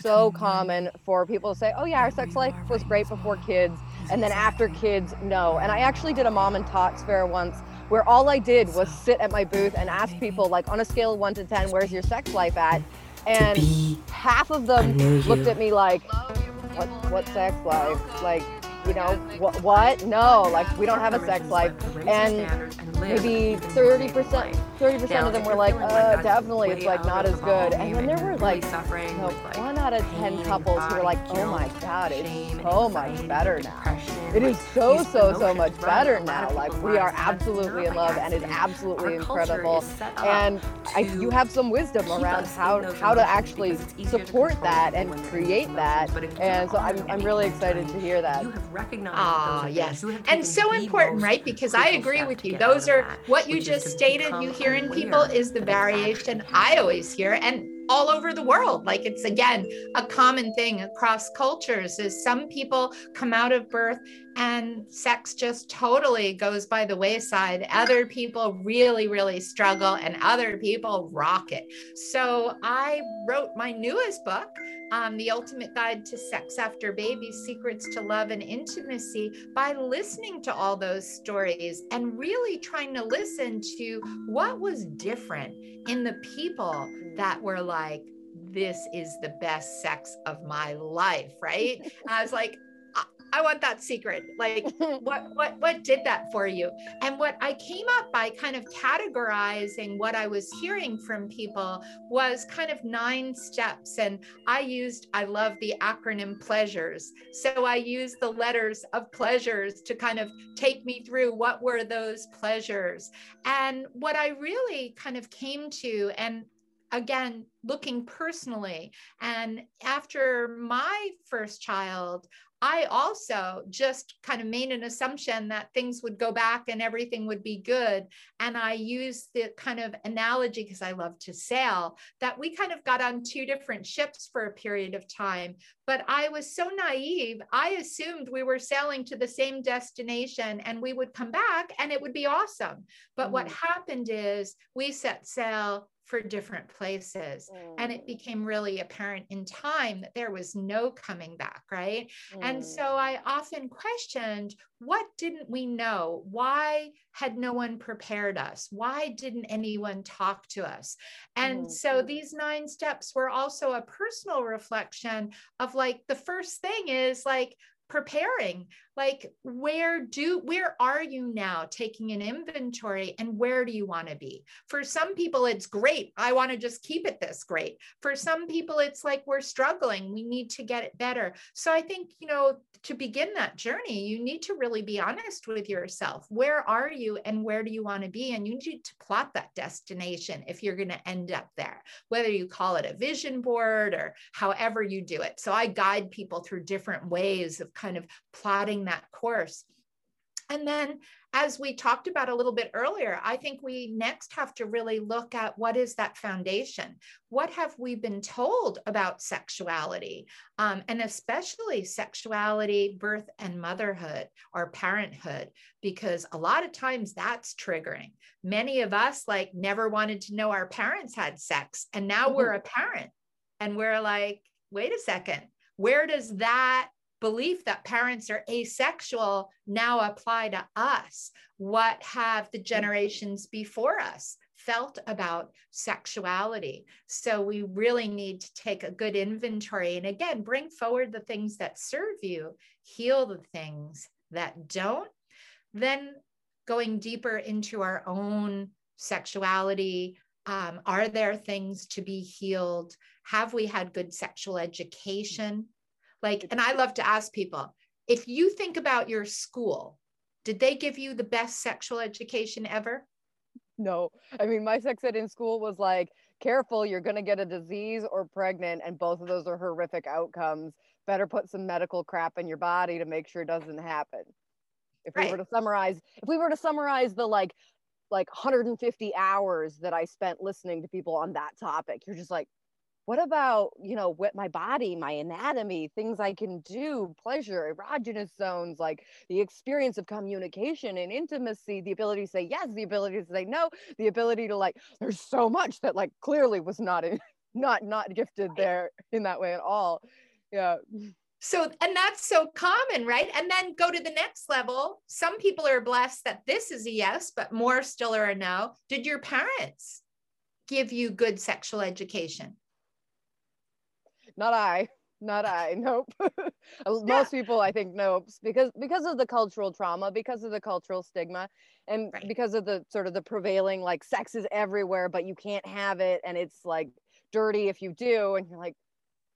so common for people to say, oh, yeah, our sex life was great before kids. And then after kids, no. And I actually did a mom and tots fair once where all I did was sit at my booth and ask people, like, on a scale of one to 10, where's your sex life at? And half of them looked at me like, what, what sex life? Like, you know, what, what? No, like we don't have a sex life. And maybe 30%, 30% of them were like, uh, definitely, it's like not as good. And then there were like, you know, one out of 10 couples who were like, oh my God, it's so much better now. It is so, so, so much better now. Like we are absolutely in love and it's absolutely incredible. And I, you have some wisdom around how, how to actually support that and create that. And so I'm, I'm really excited to hear that recognize ah yes. And so important right? because i agree with you. those are that, what you just stated you hear in people is the variation i always hear and all over the world. Like it's again a common thing across cultures is some people come out of birth and sex just totally goes by the wayside. Other people really really struggle and other people rock it. So i wrote my newest book um, the ultimate guide to sex after baby secrets to love and intimacy by listening to all those stories and really trying to listen to what was different in the people that were like this is the best sex of my life right? I was like I want that secret. Like what what what did that for you? And what I came up by kind of categorizing what I was hearing from people was kind of nine steps and I used I love the acronym pleasures. So I used the letters of pleasures to kind of take me through what were those pleasures. And what I really kind of came to and again looking personally and after my first child I also just kind of made an assumption that things would go back and everything would be good. And I used the kind of analogy because I love to sail that we kind of got on two different ships for a period of time. But I was so naive, I assumed we were sailing to the same destination and we would come back and it would be awesome. But mm-hmm. what happened is we set sail for different places. Mm. And it mm. became really apparent in time that there was no coming back, right? Mm. And so I often questioned what didn't we know? Why had no one prepared us? Why didn't anyone talk to us? And mm. so these nine steps were also a personal reflection of like the first thing is like, preparing. Like where do where are you now taking an inventory and where do you want to be? For some people it's great. I want to just keep it this great. For some people it's like we're struggling. We need to get it better. So i think you know to begin that journey you need to really be honest with yourself. Where are you and where do you want to be and you need to plot that destination if you're going to end up there whether you call it a vision board or however you do it so i guide people through different ways of kind of plotting that course. And then, as we talked about a little bit earlier, I think we next have to really look at what is that foundation? What have we been told about sexuality? Um, and especially sexuality, birth, and motherhood or parenthood, because a lot of times that's triggering. Many of us, like, never wanted to know our parents had sex, and now mm-hmm. we're a parent and we're like, wait a second, where does that belief that parents are asexual now apply to us? What have the generations before us felt about sexuality? So we really need to take a good inventory and again, bring forward the things that serve you, heal the things that don't. Then going deeper into our own sexuality, um, are there things to be healed? Have we had good sexual education? Like, and I love to ask people if you think about your school, did they give you the best sexual education ever? No. I mean, my sex ed in school was like, careful, you're going to get a disease or pregnant, and both of those are horrific outcomes. Better put some medical crap in your body to make sure it doesn't happen. If right. we were to summarize, if we were to summarize the like, like 150 hours that I spent listening to people on that topic, you're just like, what about you know what my body my anatomy things i can do pleasure erogenous zones like the experience of communication and intimacy the ability to say yes the ability to say no the ability to like there's so much that like clearly was not in not not gifted there in that way at all. Yeah. So and that's so common right? And then go to the next level. Some people are blessed that this is a yes but more still are a no. Did your parents give you good sexual education not i. Not i. Nope. Uh, most people i think nope. Because because of the cultural trauma because of the cultural stigma and right. because of the sort of the prevailing like sex is everywhere but you can't have it and it's like dirty if you do and you're like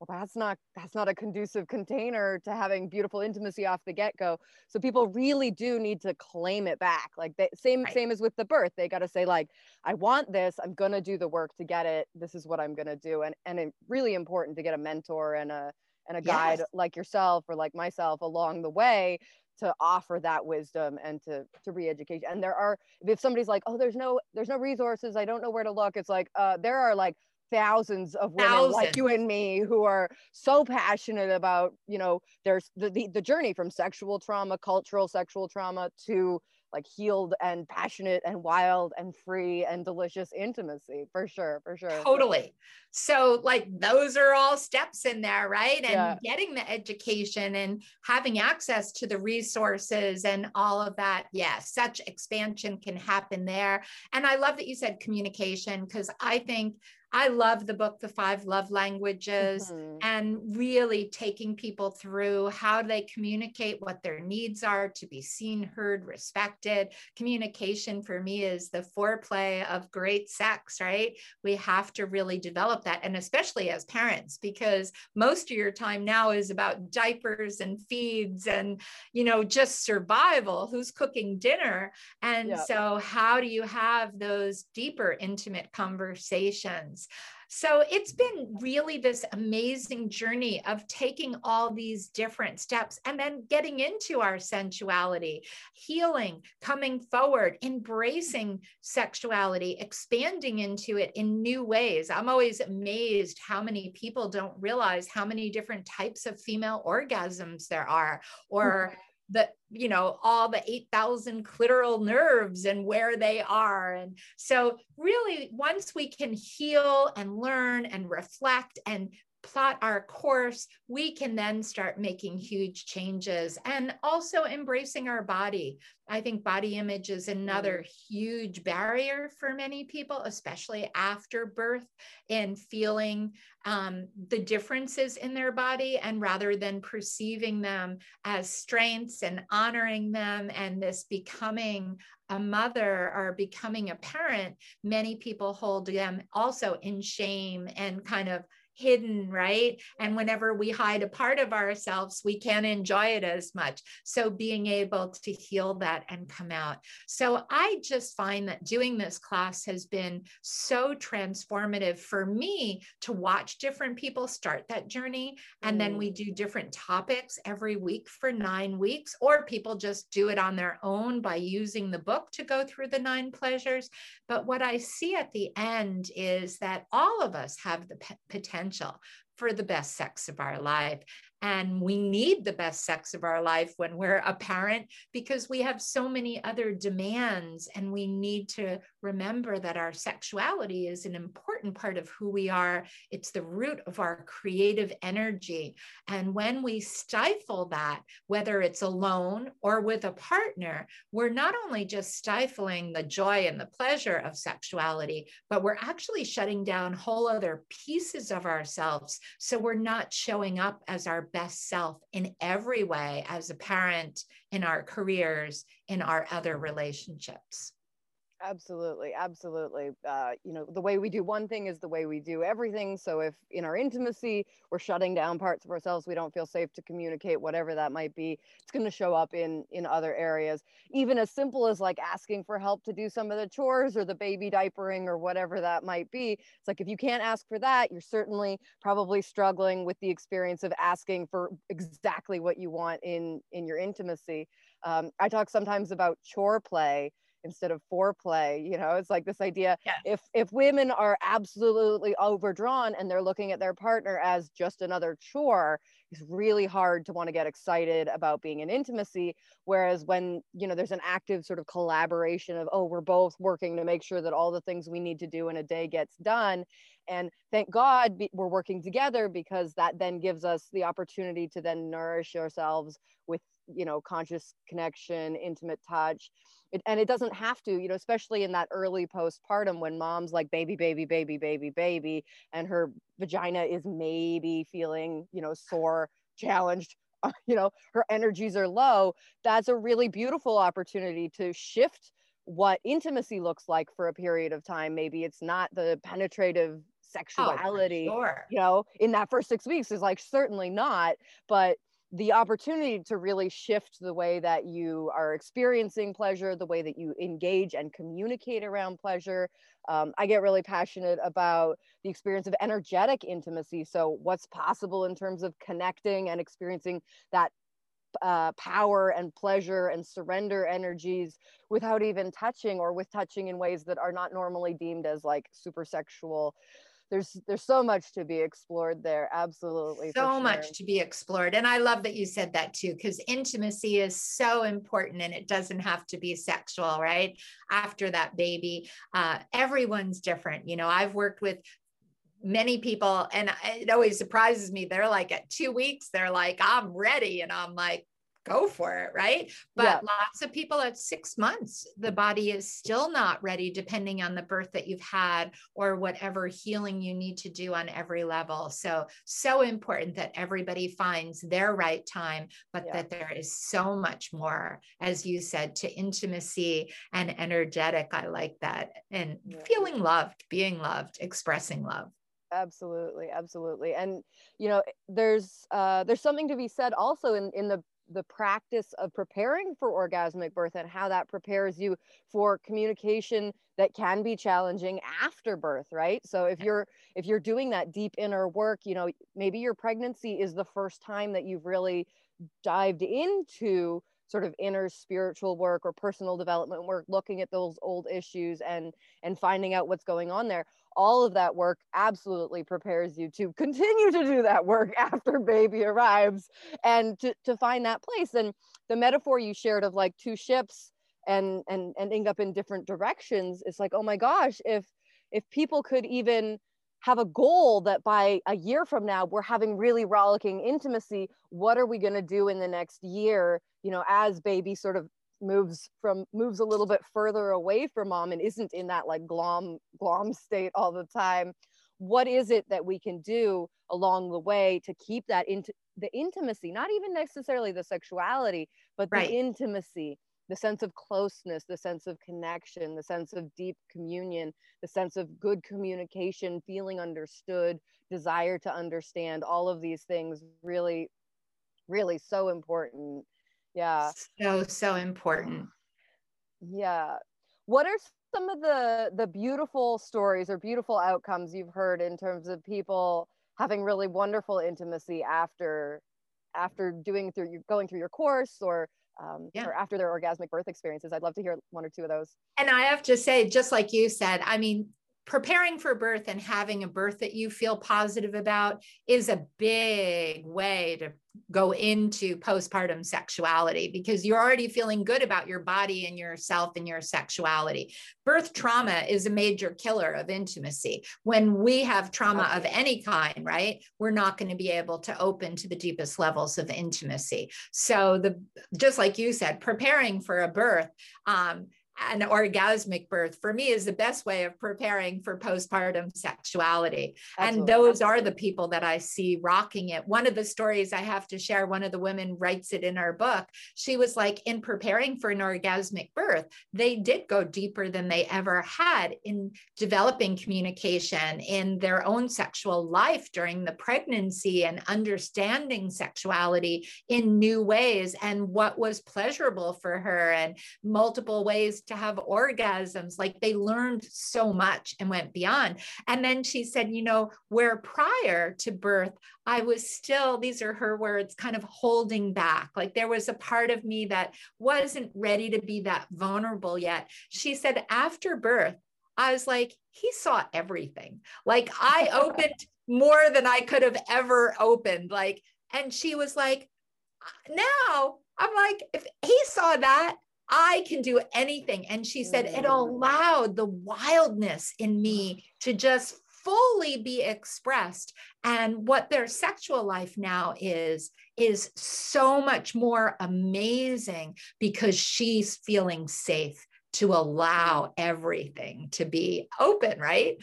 well that's not that's not a conducive container to having beautiful intimacy off the get-go. So people really do need to claim it back. Like they, same right. same as with the birth. They got to say like i want this. I'm gonna do the work to get it. This is what i'm gonna do. And and it's really important to get a mentor and a and a guide yes. like yourself or like myself along the way to offer that wisdom and to to re-education and there are if somebody's like oh there's no there's no resources. I don't know where to look. It's like uh there are like thousands of women thousands. like you and me who are so passionate about you know there's the, the, the journey from sexual trauma cultural sexual trauma to like healed and passionate and wild and free and delicious intimacy for sure for sure totally. So like those are all steps in there right? And yeah. getting the education and having access to the resources and all of that. Yes yeah, such expansion can happen there. And i love that you said communication because i think I love the book, The Five Love Languages, mm-hmm. and really taking people through how they communicate what their needs are to be seen, heard, respected. Communication for me is the foreplay of great sex, right? We have to really develop that, and especially as parents, because most of your time now is about diapers and feeds and, you know, just survival. Who's cooking dinner? And yeah. so, how do you have those deeper, intimate conversations? So it's been really this amazing journey of taking all these different steps and then getting into our sensuality, healing, coming forward, embracing sexuality, expanding into it in new ways. I'm always amazed how many people don't realize how many different types of female orgasms there are or the you know all the 8000 clitoral nerves and where they are. And so really once we can heal and learn and reflect and plot our course, we can then start making huge changes and also embracing our body. I think body image is another mm. huge barrier for many people, especially after birth, and feeling um, the differences in their body. And rather than perceiving them as strengths and honoring them and this becoming a mother or becoming a parent, many people hold them also in shame and kind of hidden, right? And whenever we hide a part of ourselves, we can't enjoy it as much. So being able to heal that and come out. So I just find that doing this class has been so transformative for me to watch different people start that journey. And then we mm. do different topics every week for nine weeks, or people just do it on their own by using the book to go through the nine pleasures. But what I see at the end is that all of us have the p- potential for the best sex of our life. And we need the best sex of our life when we're a parent because we have so many other demands. And we need to remember that our sexuality is an important part of who we are. It's the root of our creative energy. And when we stifle that, whether it's alone or with a partner, we're not only just stifling the joy and the pleasure of sexuality, but we're actually shutting down whole other pieces of ourselves. So we're not showing up as our best self in every way as a parent, in our careers, in our other relationships. Absolutely, absolutely. Uh, you know, the way we do one thing is the way we do everything. So if in our intimacy we're shutting down parts of ourselves, we don't feel safe to communicate, whatever that might be, it's going to show up in in other areas. Even as simple as like asking for help to do some of the chores or the baby diapering or whatever that might be. It's like if you can't ask for that, you're certainly probably struggling with the experience of asking for exactly what you want in in your intimacy. Um, I talk sometimes about chore play instead of foreplay you know? It's like this idea yeah. if if women are absolutely overdrawn and they're looking at their partner as just another chore it's really hard to want to get excited about being in intimacy. Whereas when you know there's an active sort of collaboration of oh we're both working to make sure that all the things we need to do in a day gets done. And thank god we're working together because that then gives us the opportunity to then nourish ourselves with you know conscious connection intimate touch. It, and it doesn't have to you know especially in that early postpartum when mom's like baby baby baby baby baby and her vagina is maybe feeling you know sore challenged you know her energies are low. That's a really beautiful opportunity to shift what intimacy looks like for a period of time. Maybe it's not the penetrative oh, sexuality oh, sure. you know in that first six weeks is like certainly not but the opportunity to really shift the way that you are experiencing pleasure, the way that you engage and communicate around pleasure. Um, I get really passionate about the experience of energetic intimacy. So, what's possible in terms of connecting and experiencing that uh, power and pleasure and surrender energies without even touching or with touching in ways that are not normally deemed as like super sexual there's there's so much to be explored there absolutely so sure. much to be explored and i love that you said that too because intimacy is so important and it doesn't have to be sexual right after that baby uh, everyone's different you know i've worked with many people and it always surprises me they're like at two weeks they're like i'm ready and i'm like go for it, right? But yeah. lots of people at six months, the body is still not ready, depending on the birth that you've had or whatever healing you need to do on every level. So, so important that everybody finds their right time, but yeah. that there is so much more, as you said, to intimacy and energetic. I like that. And yeah. feeling loved, being loved, expressing love absolutely absolutely and you know there's uh there's something to be said also in in the the practice of preparing for orgasmic birth and how that prepares you for communication that can be challenging after birth right? So if you're if you're doing that deep inner work you know maybe your pregnancy is the first time that you've really dived into sort of inner spiritual work or personal development work looking at those old issues and and finding out what's going on there all of that work absolutely prepares you to continue to do that work after baby arrives and to, to find that place. And the metaphor you shared of like two ships and and ending up in different directions it's like oh my gosh if if people could even have a goal that by a year from now we're having really rollicking intimacy what are we going to do in the next year you know as baby sort of moves from moves a little bit further away from mom and isn't in that like glom glom state all the time what is it that we can do along the way to keep that into the intimacy not even necessarily the sexuality but the right. intimacy the sense of closeness the sense of connection the sense of deep communion the sense of good communication feeling understood desire to understand all of these things really really so important yeah. So so important. Yeah. What are some of the the beautiful stories or beautiful outcomes you've heard in terms of people having really wonderful intimacy after after doing through you going through your course or um, yeah. or after their orgasmic birth experiences? I'd love to hear one or two of those. And i have to say just like you said i mean preparing for birth and having a birth that you feel positive about is a big way to go into postpartum sexuality because you're already feeling good about your body and yourself and your sexuality. Birth trauma is a major killer of intimacy. When we have trauma of any kind, right, we're not going to be able to open to the deepest levels of intimacy. So the just like you said, preparing for a birth um, an orgasmic birth for me is the best way of preparing for postpartum sexuality. Absolutely. And those are the people that I see rocking it. One of the stories I have to share, one of the women writes it in our book. She was like, in preparing for an orgasmic birth, they did go deeper than they ever had in developing communication in their own sexual life during the pregnancy and understanding sexuality in new ways and what was pleasurable for her and multiple ways to have orgasms. Like they learned so much and went beyond. And then she said, you know, where prior to birth, I was still, these are her words, kind of holding back. Like there was a part of me that wasn't ready to be that vulnerable yet. She said, after birth, I was like, he saw everything. Like I opened more than I could have ever opened. Like, and she was like, now I'm like, if he saw that, I can do anything. And she said, it mm. allowed the wildness in me to just fully be expressed. And what their sexual life now is, is so much more amazing because she's feeling safe to allow everything to be open, right?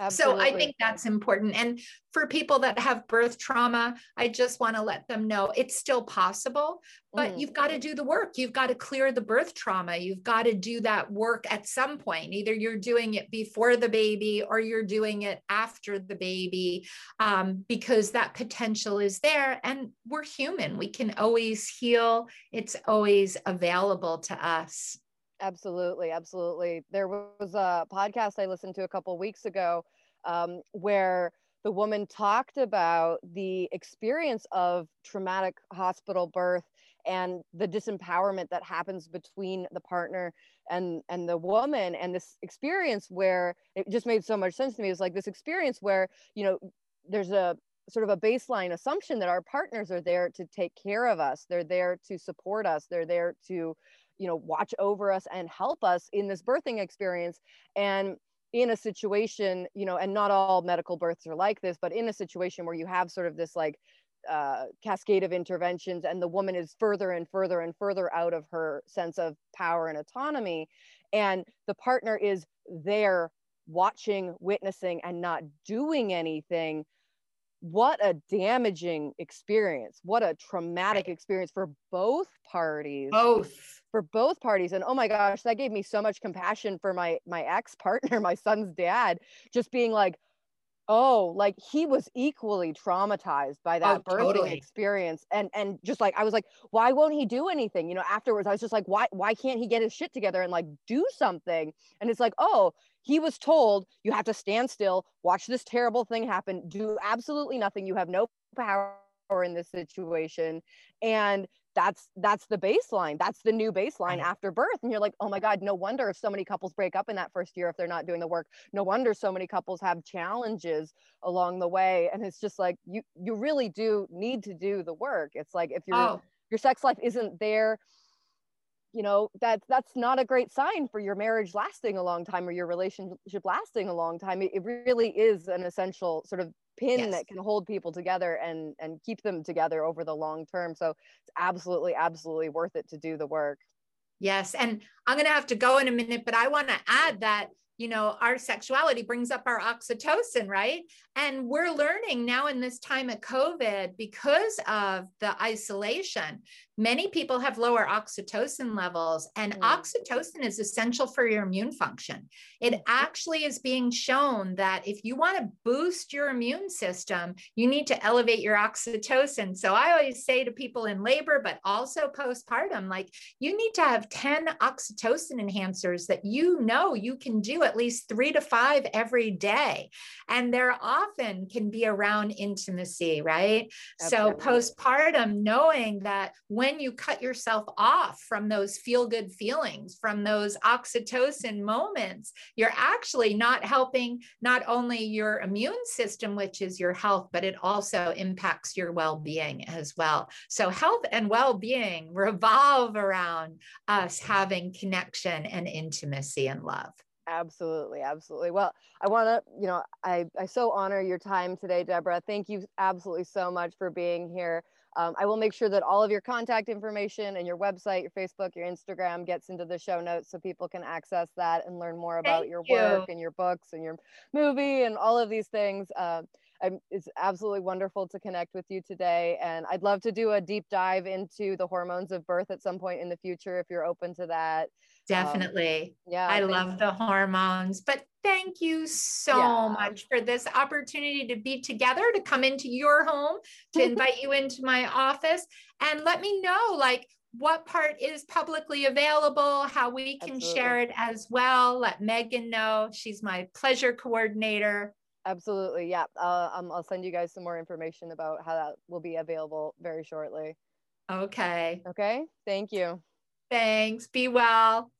Absolutely. So I think that's important. And for people that have birth trauma, I just want to let them know it's still possible, but mm. you've got to do the work. You've got to clear the birth trauma. You've got to do that work at some point. Either you're doing it before the baby or you're doing it after the baby, um, because that potential is there. And we're human. We can always heal, it's always available to us. Absolutely, absolutely. There was a podcast I listened to a couple weeks ago um, where the woman talked about the experience of traumatic hospital birth and the disempowerment that happens between the partner and and the woman and this experience where it just made so much sense to me it was like this experience where you know there's a sort of a baseline assumption that our partners are there to take care of us. They're there to support us. They're there to you know watch over us and help us in this birthing experience. And in a situation you know and not all medical births are like this but in a situation where you have sort of this like uh, cascade of interventions and the woman is further and further and further out of her sense of power and autonomy and the partner is there watching witnessing and not doing anything what a damaging experience what a traumatic experience for both parties. Both. For both parties and oh my gosh that gave me so much compassion for my my ex partner my son's dad just being like oh like he was equally traumatized by oh, that oh, birthing totally. experience and and just like i was like why won't he do anything? You know afterwards i was just like why why can't he get his shit together and like do something? And it's like oh he was told you have to stand still watch this terrible thing happen do absolutely nothing you have no power in this situation. And that's that's the baseline that's the new baseline after birth. And you're like oh my god no wonder if so many couples break up in that first year if they're not doing the work. No wonder so many couples have challenges along the way. And it's just like you you really do need to do the work. It's like if your oh. your sex life isn't there you know that that's not a great sign for your marriage lasting a long time or your relationship lasting a long time it, it really is an essential sort of pin yes. that can hold people together and and keep them together over the long term so it's absolutely absolutely worth it to do the work yes and i'm going to have to go in a minute but i want to add that you know, our sexuality brings up our oxytocin, right? And we're learning now in this time of COVID because of the isolation, many people have lower oxytocin levels, and mm. oxytocin is essential for your immune function. It actually is being shown that if you want to boost your immune system, you need to elevate your oxytocin. So I always say to people in labor, but also postpartum, like you need to have 10 oxytocin enhancers that you know you can do at least three to five every day. And there often can be around intimacy, right? Absolutely. So postpartum, knowing that when you cut yourself off from those feel good feelings, from those oxytocin moments, you're actually not helping not only your immune system, which is your health, but it also impacts your well being as well. So, health and well being revolve around us having connection and intimacy and love. Absolutely, absolutely. Well, I want to, you know, I, I so honor your time today, Debra. Thank you absolutely so much for being here. Um, I will make sure that all of your contact information and your website, your Facebook, your Instagram gets into the show notes so people can access that and learn more about Thank your you. work and your books and your movie and all of these things. Uh, it's absolutely wonderful to connect with you today. And I'd love to do a deep dive into the hormones of birth at some point in the future if you're open to that. Definitely. Um, yeah. I love the hormones. But thank you so yeah. much for this opportunity to be together, to come into your home, to invite you into my office and let me know like what part is publicly available, how we can Absolutely. share it as well. Let Megan know. She's my pleasure coordinator. Absolutely. Yeah. Uh, um, I'll send you guys some more information about how that will be available very shortly. Okay. Okay. Thank you. Thanks. Be well.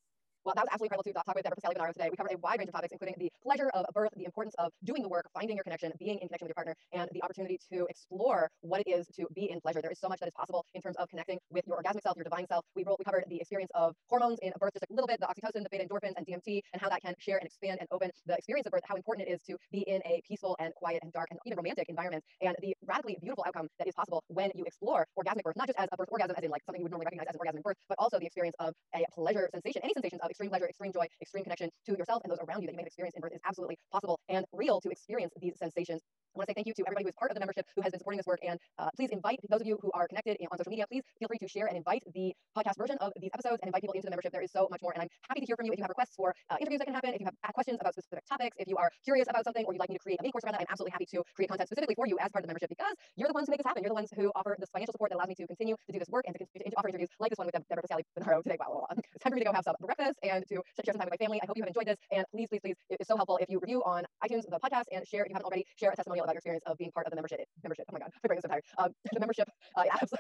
Well, that was absolutely incredible to talk with Debra Pascali today. We covered a wide range of topics, including the pleasure of birth, the importance of doing the work, finding your connection, being in connection with your partner, and the opportunity to explore what it is to be in pleasure. There is so much that is possible in terms of connecting with your orgasmic self, your divine self. We, we covered the experience of hormones in birth just a little bit, the oxytocin, the beta endorphins, and DMT, and how that can share and expand and open the experience of birth, how important it is to be in a peaceful and quiet and dark and even romantic environment, and the radically beautiful outcome that is possible when you explore orgasmic birth, not just as a birth orgasm, as in like something you would normally recognize as an orgasm in birth, but also the experience of a pleasure sensation, any sensations of extreme pleasure, extreme joy, extreme connection to yourself and those around you that you may have experienced in birth is absolutely possible and real to experience these sensations I want to say thank you to everybody who is part of the membership who has been supporting this work. And uh, please invite those of you who are connected on social media, please feel free to share and invite the podcast version of these episodes and invite people into the membership. There is so much more. And I'm happy to hear from you if you have requests for uh, interviews that can happen, if you have questions about specific topics, if you are curious about something or you'd like me to create a mini course around that, I'm absolutely happy to create content specifically for you as part of the membership because you're the ones who make this happen. You're the ones who offer this financial support that allows me to continue to do this work and to continue to offer interviews like this one with Debra Bonaro today. Wow, it's time for me to go have some breakfast and to share some time with my family. I hope you have enjoyed this. And please, please, please, it is so helpful if you review on iTunes the podcast and share if you haven't already, share a testimonial about your experience of being part of the membership. Membership. Oh my God, my brain is so tired. Um, the membership. Uh, absolutely,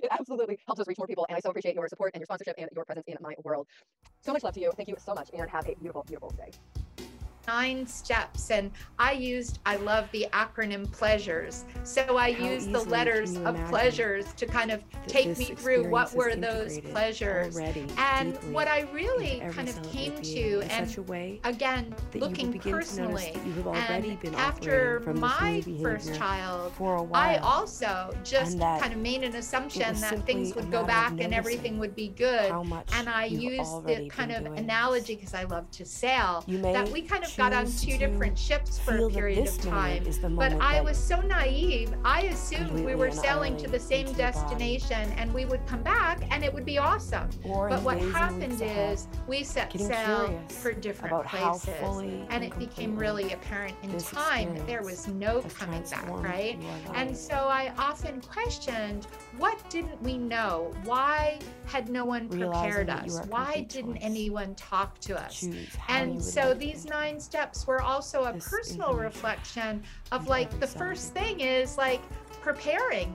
it absolutely helps us reach more people, and I so appreciate your support and your sponsorship and your presence in my world. So much love to you. Thank you so much, and have a beautiful, beautiful day nine steps and i used i love the acronym pleasures. So i How used the letters of pleasures to kind of take me through what were those pleasures. and what i really kind of came to and again looking personally. and after my first child i also just kind of made an assumption that things would go back and everything would be good. and i used the kind of analogy because i love to sail that we kind of got on two different ships for a period of time. But I was so naive. I assumed we were sailing to the same destination and we would come back and it would be awesome. But what happened is we set sail for different places. And it became really apparent in time that there was no coming back, right? And so I often questioned what didn't we know? Why had no one prepared us? Why didn't anyone talk to us? And so these nine steps were also a personal reflection of like the first thing is like preparing